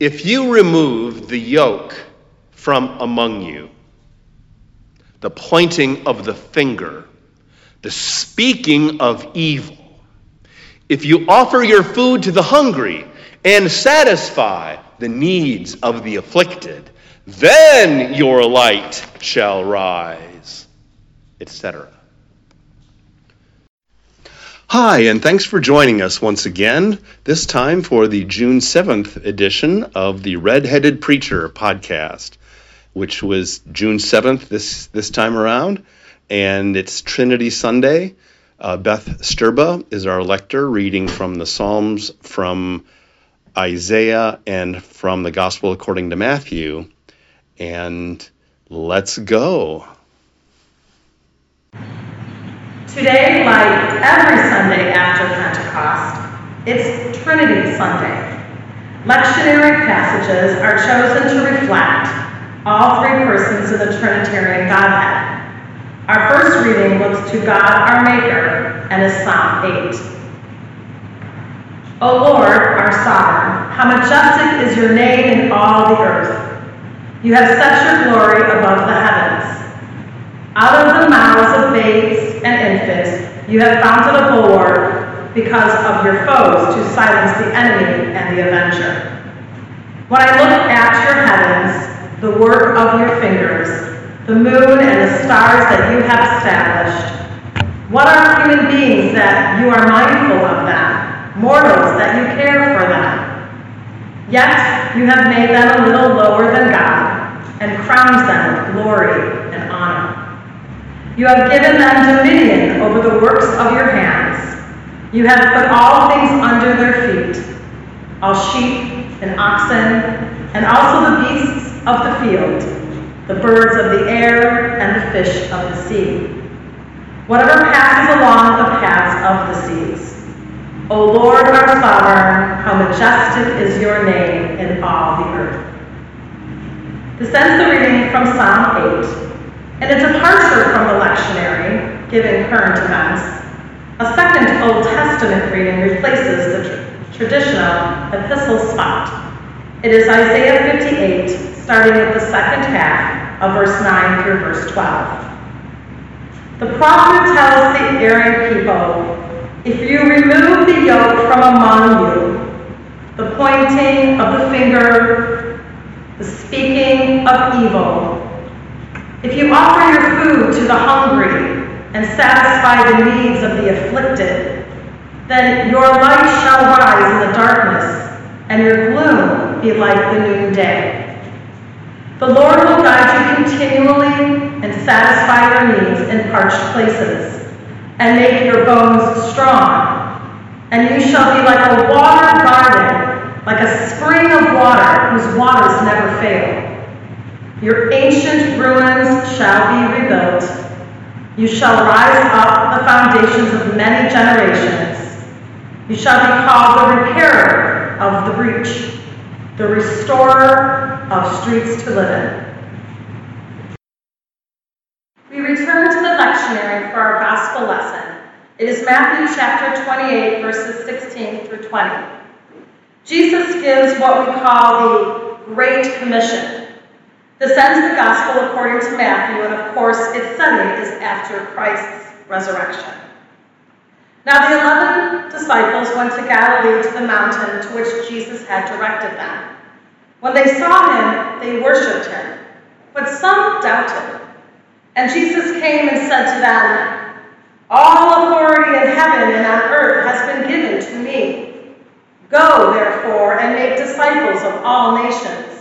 If you remove the yoke from among you, the pointing of the finger, the speaking of evil, if you offer your food to the hungry and satisfy the needs of the afflicted, then your light shall rise, etc. Hi, and thanks for joining us once again, this time for the June 7th edition of the Red-Headed Preacher podcast, which was June 7th this, this time around, and it's Trinity Sunday. Uh, Beth Sterba is our lector, reading from the Psalms from Isaiah and from the Gospel according to Matthew. And let's go. Today, like every Sunday after Pentecost, it's Trinity Sunday. Lectionary passages are chosen to reflect all three persons of the Trinitarian Godhead. Our first reading looks to God our Maker and is Psalm 8. O Lord, our sovereign, how majestic is your name in all the earth. You have set your glory above the heavens. Out of the mouths of babes and infants, you have founded a bulwark because of your foes to silence the enemy and the avenger. When I look at your heavens, the work of your fingers, the moon and the stars that you have established, what are human beings that you are mindful of them, mortals that you care for them? Yet you have made them a little lower than God and crowned them with glory and honor. You have given them dominion over the works of your hands. You have put all things under their feet, all sheep and oxen, and also the beasts of the field, the birds of the air, and the fish of the sea. Whatever passes along the paths of the seas. O Lord our sovereign, how majestic is your name in all the earth. This ends the reading from Psalm 8. And a departure from the lectionary, given current events, a second Old Testament reading replaces the tr- traditional epistle spot. It is Isaiah 58, starting with the second half of verse 9 through verse 12. The prophet tells the erring people, If you remove the yoke from among you, the pointing of the finger, the speaking of evil, if you offer your food to the hungry and satisfy the needs of the afflicted, then your light shall rise in the darkness, and your gloom be like the noonday. The Lord will guide you continually and satisfy your needs in parched places, and make your bones strong. And you shall be like a watered garden, like a spring of water whose waters never fail. Your ancient ruins shall be rebuilt. You shall rise up the foundations of many generations. You shall be called the repairer of the breach, the restorer of streets to live in. We return to the lectionary for our gospel lesson. It is Matthew chapter 28, verses 16 through 20. Jesus gives what we call the Great Commission this ends the Gospel according to Matthew, and of course, its setting is after Christ's resurrection. Now, the eleven disciples went to Galilee to the mountain to which Jesus had directed them. When they saw him, they worshipped him, but some doubted. And Jesus came and said to them, All authority in heaven and on earth has been given to me. Go, therefore, and make disciples of all nations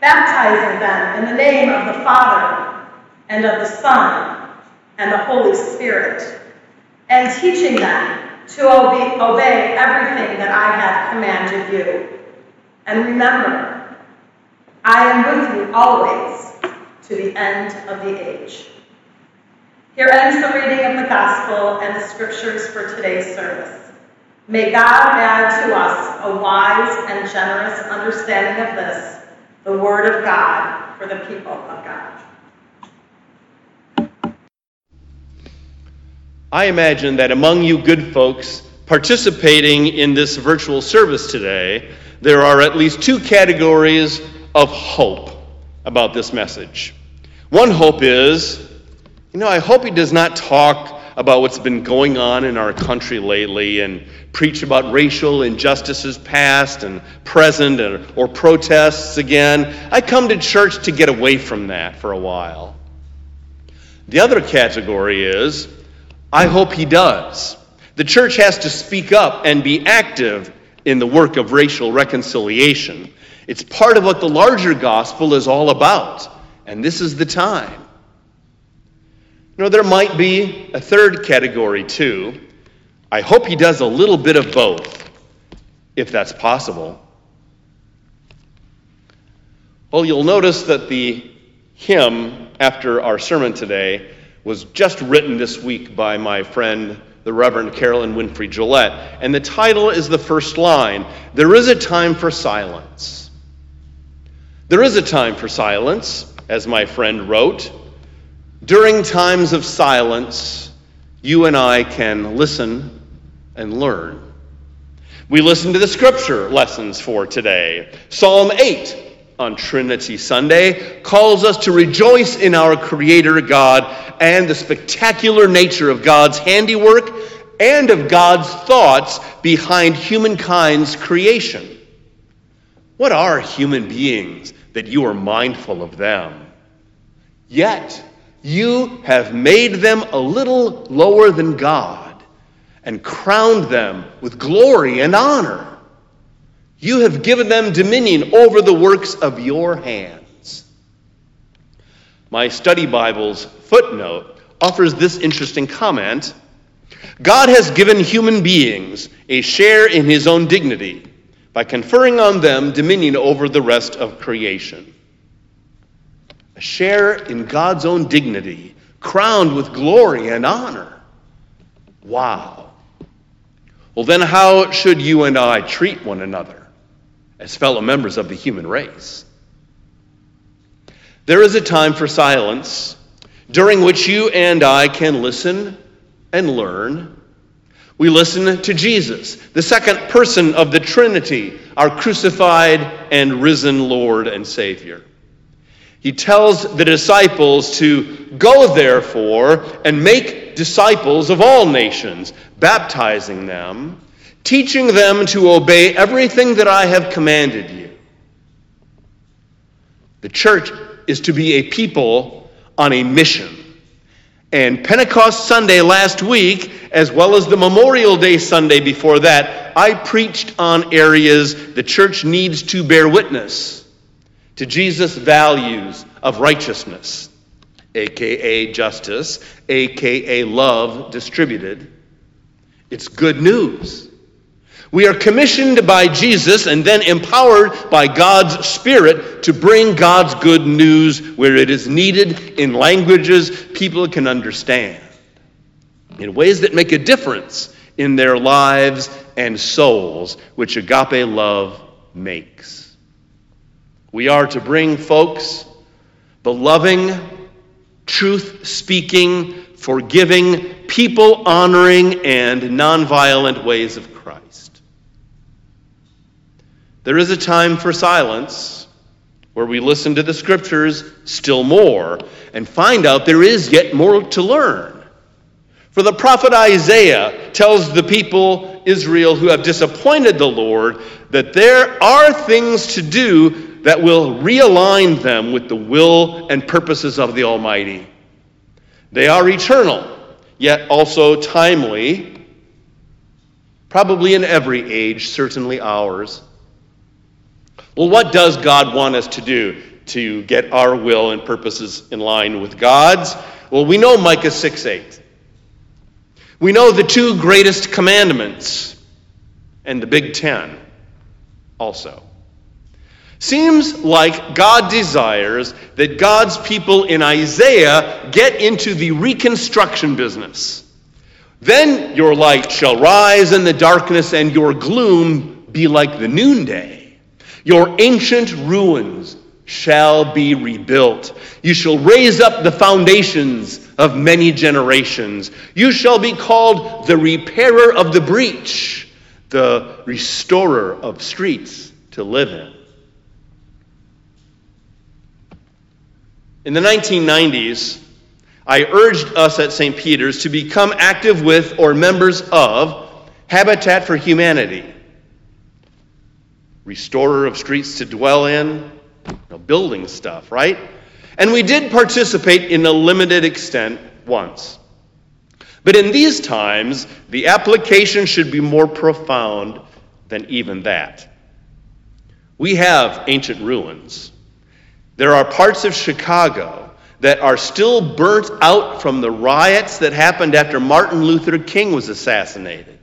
baptizing them in the name of the Father and of the Son and the Holy Spirit, and teaching them to obey, everything that I have commanded you. And remember, I am with you always to the end of the age. Here ends the reading of the Gospel and the Scriptures for today's service. May God add to us a wise and generous understanding of this the Word of God for the people of God. I imagine that among you good folks participating in this virtual service today, there are at least two categories of hope about this message. One hope is, you know, I hope he does not talk about what's been going on in our country lately and preach about racial injustices past and present or, or protests again. I come to church to get away from that for a while. The other category is I hope he does. The church has to speak up and be active in the work of racial reconciliation. It's part of what the larger gospel is all about, and this is the time. You know, there might be a third category too. I hope he does a little bit of both, if that's possible. Well, you'll notice that the hymn after our sermon today was just written this week by my friend, the Reverend Carolyn Winfrey Gillette. And the title is the first line There is a time for silence. There is a time for silence, as my friend wrote. During times of silence, you and I can listen and learn. We listen to the scripture lessons for today. Psalm 8 on Trinity Sunday calls us to rejoice in our Creator God and the spectacular nature of God's handiwork and of God's thoughts behind humankind's creation. What are human beings that you are mindful of them? Yet, you have made them a little lower than God and crowned them with glory and honor. You have given them dominion over the works of your hands. My study Bible's footnote offers this interesting comment God has given human beings a share in his own dignity by conferring on them dominion over the rest of creation a share in God's own dignity, crowned with glory and honor. Wow. Well, then, how should you and I treat one another as fellow members of the human race? There is a time for silence during which you and I can listen and learn. We listen to Jesus, the second person of the Trinity, our crucified and risen Lord and Savior. He tells the disciples to go, therefore, and make disciples of all nations, baptizing them, teaching them to obey everything that I have commanded you. The church is to be a people on a mission. And Pentecost Sunday last week, as well as the Memorial Day Sunday before that, I preached on areas the church needs to bear witness to Jesus' values of righteousness, aka justice, aka love distributed. It's good news. We are commissioned by Jesus and then empowered by God's Spirit to bring God's good news where it is needed in languages people can understand, in ways that make a difference in their lives and souls, which agape love makes. We are to bring folks the loving, truth speaking, forgiving, people honoring, and nonviolent ways of Christ. There is a time for silence where we listen to the scriptures still more and find out there is yet more to learn. For the prophet Isaiah tells the people, Israel, who have disappointed the Lord, that there are things to do that will realign them with the will and purposes of the Almighty. They are eternal, yet also timely, probably in every age, certainly ours. Well, what does God want us to do to get our will and purposes in line with God's? Well, we know Micah 6 8. We know the two greatest commandments and the Big Ten also. Seems like God desires that God's people in Isaiah get into the reconstruction business. Then your light shall rise in the darkness, and your gloom be like the noonday. Your ancient ruins shall be rebuilt. You shall raise up the foundations of many generations. You shall be called the repairer of the breach, the restorer of streets to live in. In the 1990s, I urged us at St. Peter's to become active with or members of Habitat for Humanity, restorer of streets to dwell in, you know, building stuff, right? And we did participate in a limited extent once. But in these times, the application should be more profound than even that. We have ancient ruins. There are parts of Chicago that are still burnt out from the riots that happened after Martin Luther King was assassinated.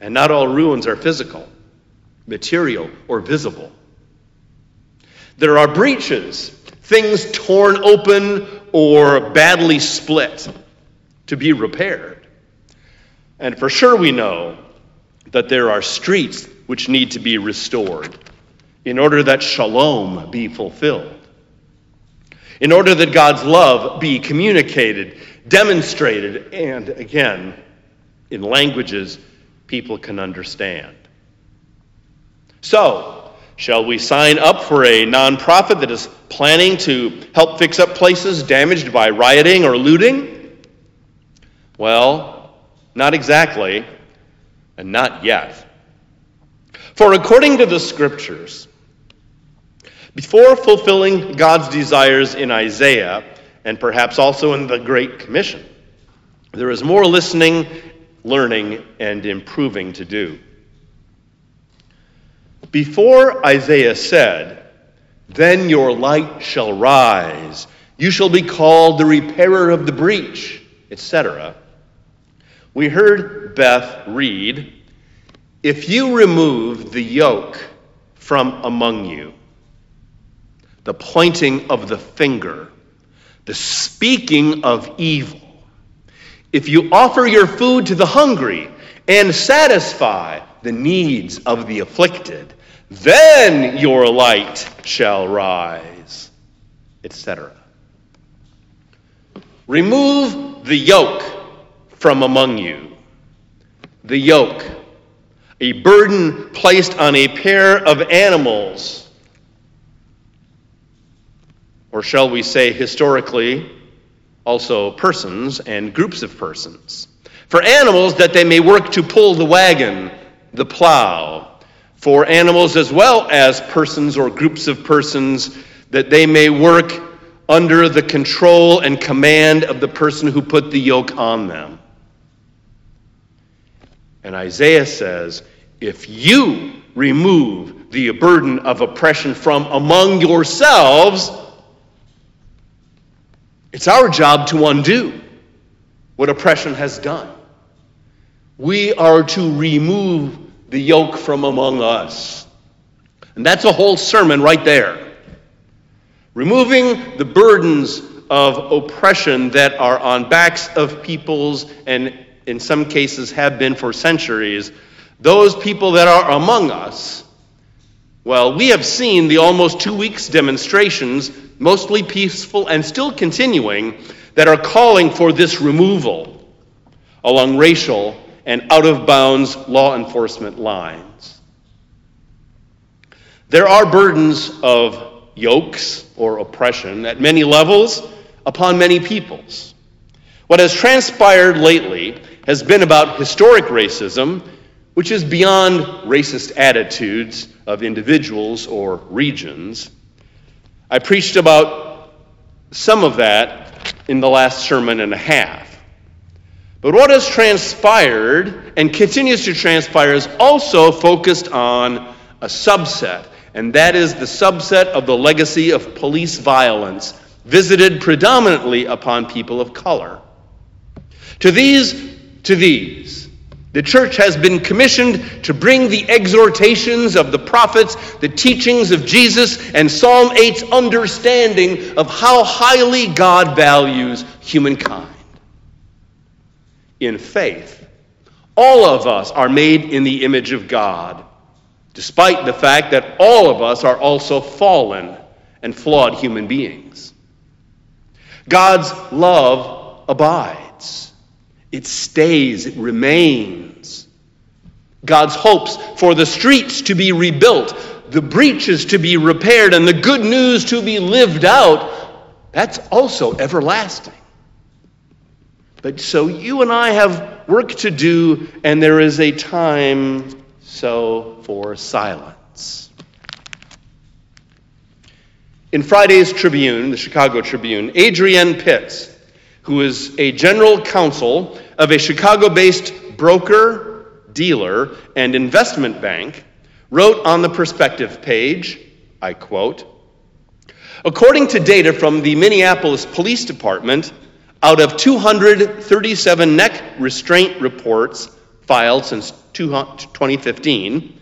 And not all ruins are physical, material, or visible. There are breaches, things torn open or badly split to be repaired. And for sure, we know that there are streets which need to be restored in order that shalom be fulfilled, in order that God's love be communicated, demonstrated, and again, in languages people can understand. So, shall we sign up for a nonprofit that is planning to help fix up places damaged by rioting or looting? Well, not exactly, and not yet. For according to the scriptures, before fulfilling God's desires in Isaiah, and perhaps also in the Great Commission, there is more listening, learning, and improving to do. Before Isaiah said, Then your light shall rise, you shall be called the repairer of the breach, etc., we heard Beth read, If you remove the yoke from among you, the pointing of the finger, the speaking of evil. If you offer your food to the hungry and satisfy the needs of the afflicted, then your light shall rise, etc. Remove the yoke from among you. The yoke, a burden placed on a pair of animals or shall we say historically, also persons and groups of persons. For animals, that they may work to pull the wagon, the plow. For animals as well as persons or groups of persons, that they may work under the control and command of the person who put the yoke on them. And Isaiah says, if you remove the burden of oppression from among yourselves, it's our job to undo what oppression has done. We are to remove the yoke from among us. And that's a whole sermon right there. Removing the burdens of oppression that are on backs of peoples and in some cases have been for centuries, those people that are among us. Well, we have seen the almost two weeks demonstrations mostly peaceful and still continuing, that are calling for this removal along racial and out of bounds law enforcement lines. There are burdens of yokes or oppression at many levels upon many peoples. What has transpired lately has been about historic racism, which is beyond racist attitudes of individuals or regions. I preached about some of that in the last sermon and a half. But what has transpired and continues to transpire is also focused on a subset, and that is the subset of the legacy of police violence visited predominantly upon people of color. To these, to these, the church has been commissioned to bring the exhortations of the prophets, the teachings of Jesus, and Psalm 8's understanding of how highly God values humankind. In faith, all of us are made in the image of God, despite the fact that all of us are also fallen and flawed human beings. God's love abides. It stays, it remains. God's hopes for the streets to be rebuilt, the breaches to be repaired, and the good news to be lived out, that's also everlasting. But so you and I have work to do, and there is a time so for silence. In Friday's Tribune, the Chicago Tribune, Adrienne Pitts, who is a general counsel of a Chicago based broker, dealer, and investment bank, wrote on the perspective page, I quote, According to data from the Minneapolis Police Department, out of 237 neck restraint reports filed since 2015,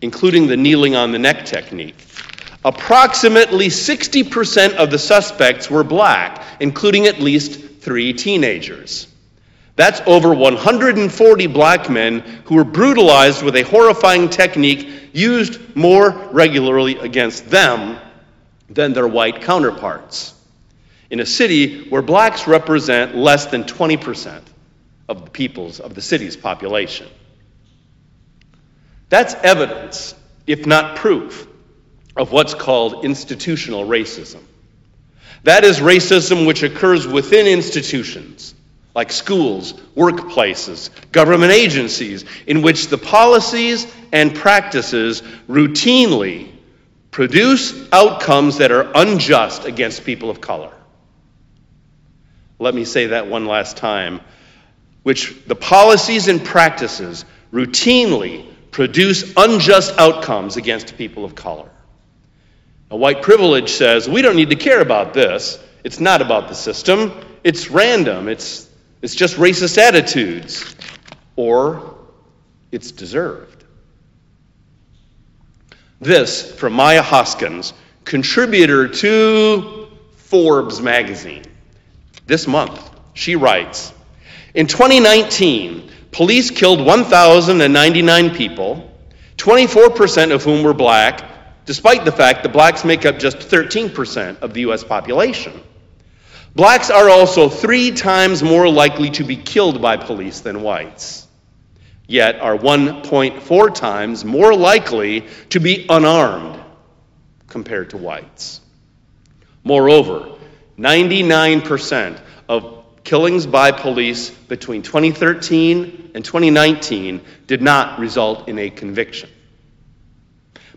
including the kneeling on the neck technique, approximately 60% of the suspects were black, including at least three teenagers. That's over 140 black men who were brutalized with a horrifying technique used more regularly against them than their white counterparts. In a city where blacks represent less than 20% of the people's of the city's population. That's evidence, if not proof, of what's called institutional racism. That is racism which occurs within institutions like schools, workplaces, government agencies, in which the policies and practices routinely produce outcomes that are unjust against people of color. Let me say that one last time. Which the policies and practices routinely produce unjust outcomes against people of color. A white privilege says, we don't need to care about this. It's not about the system, it's random, it's, it's just racist attitudes, or it's deserved. This from Maya Hoskins, contributor to Forbes magazine. This month, she writes In 2019, police killed 1,099 people, 24% of whom were black, despite the fact that blacks make up just 13% of the U.S. population. Blacks are also three times more likely to be killed by police than whites, yet are 1.4 times more likely to be unarmed compared to whites. Moreover, 99% of killings by police between 2013 and 2019 did not result in a conviction.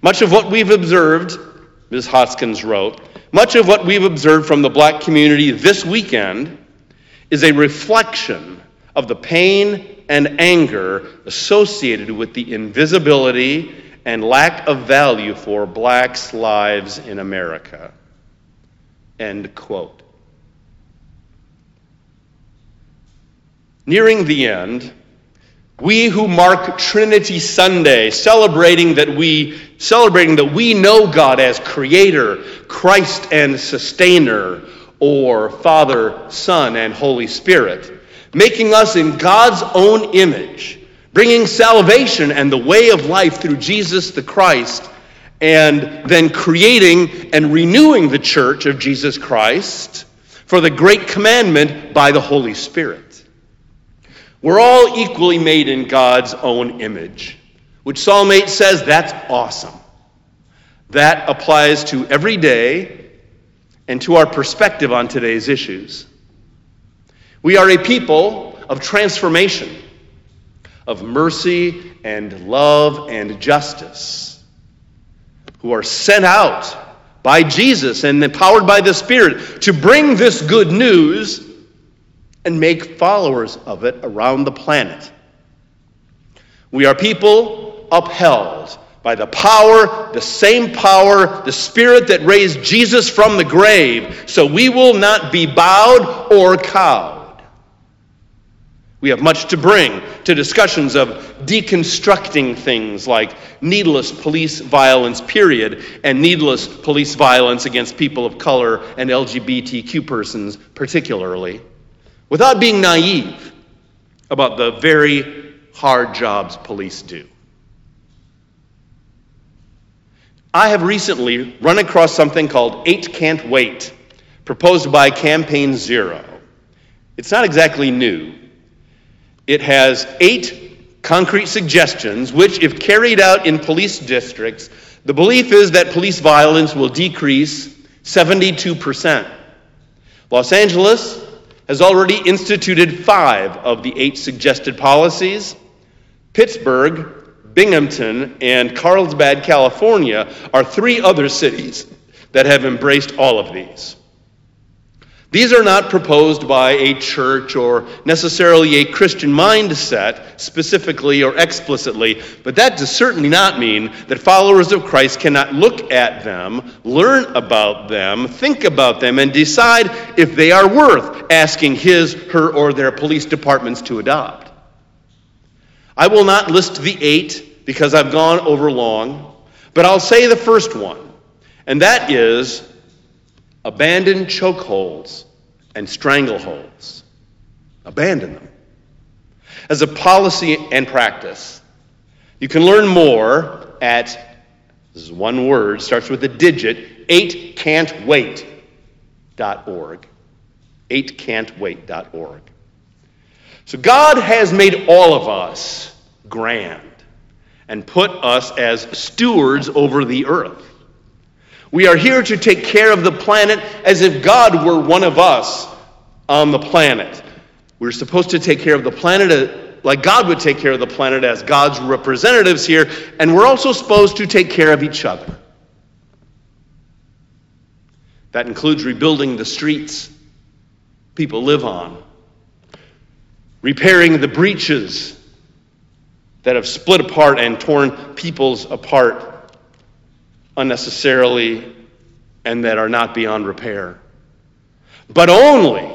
Much of what we've observed, Ms. Hoskins wrote, much of what we've observed from the black community this weekend is a reflection of the pain and anger associated with the invisibility and lack of value for blacks' lives in America. End quote. Nearing the end, we who mark Trinity Sunday, celebrating that we celebrating that we know God as creator, Christ and sustainer, or Father, Son, and Holy Spirit, making us in God's own image, bringing salvation and the way of life through Jesus the Christ, and then creating and renewing the church of Jesus Christ for the great commandment by the Holy Spirit. We're all equally made in God's own image, which Psalm 8 says that's awesome. That applies to every day and to our perspective on today's issues. We are a people of transformation, of mercy and love and justice, who are sent out by Jesus and empowered by the Spirit to bring this good news and make followers of it around the planet. We are people upheld by the power, the same power, the Spirit that raised Jesus from the grave, so we will not be bowed or cowed. We have much to bring to discussions of deconstructing things like needless police violence, period, and needless police violence against people of color and LGBTQ persons, particularly without being naive about the very hard jobs police do. I have recently run across something called Eight Can't Wait, proposed by Campaign Zero. It's not exactly new. It has eight concrete suggestions, which, if carried out in police districts, the belief is that police violence will decrease 72%. Los Angeles has already instituted five of the eight suggested policies. Pittsburgh, Binghamton, and Carlsbad, California are three other cities that have embraced all of these. These are not proposed by a church or necessarily a Christian mindset, specifically or explicitly, but that does certainly not mean that followers of Christ cannot look at them, learn about them, think about them, and decide if they are worth asking his, her, or their police departments to adopt. I will not list the eight because I've gone over long, but I'll say the first one, and that is abandon chokeholds and strangleholds. Abandon them. As a policy and practice, you can learn more at, this is one word, starts with a digit, 8can'twait.org. 8can'twait.org. So God has made all of us grand and put us as stewards over the earth. We are here to take care of the planet as if God were one of us on the planet. We're supposed to take care of the planet uh, like God would take care of the planet as God's representatives here, and we're also supposed to take care of each other. That includes rebuilding the streets people live on, repairing the breaches that have split apart and torn peoples apart unnecessarily and that are not beyond repair. But only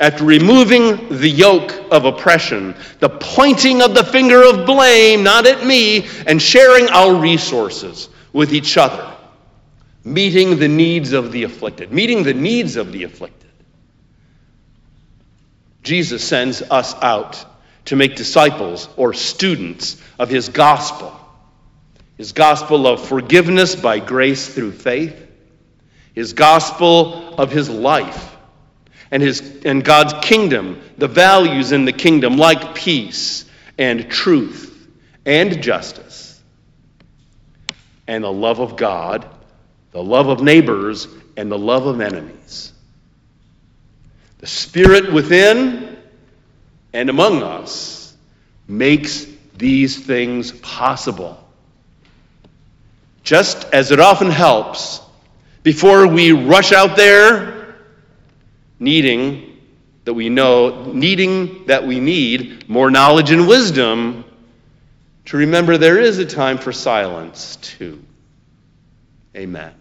after removing the yoke of oppression, the pointing of the finger of blame, not at me, and sharing our resources with each other, meeting the needs of the afflicted, meeting the needs of the afflicted. Jesus sends us out to make disciples or students of his gospel his gospel of forgiveness by grace through faith, his gospel of his life, and, his, and God's kingdom, the values in the kingdom like peace and truth and justice, and the love of God, the love of neighbors, and the love of enemies. The Spirit within and among us makes these things possible just as it often helps before we rush out there needing that we know, needing that we need more knowledge and wisdom, to remember there is a time for silence too. Amen.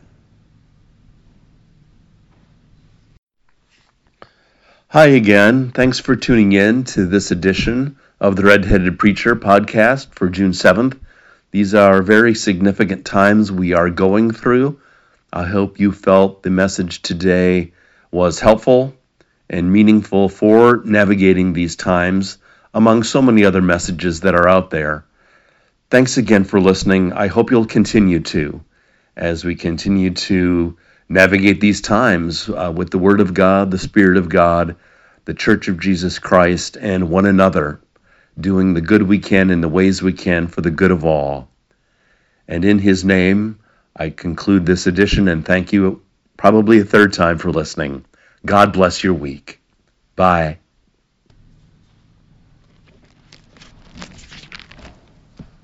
Hi again. Thanks for tuning in to this edition of the Red-Headed Preacher podcast for June 7th. These are very significant times we are going through. I hope you felt the message today was helpful and meaningful for navigating these times among so many other messages that are out there. Thanks again for listening. I hope you'll continue to as we continue to navigate these times uh, with the Word of God, the Spirit of God, the Church of Jesus Christ, and one another doing the good we can in the ways we can for the good of all. And in His name, I conclude this edition and thank you probably a third time for listening. God bless your week. Bye.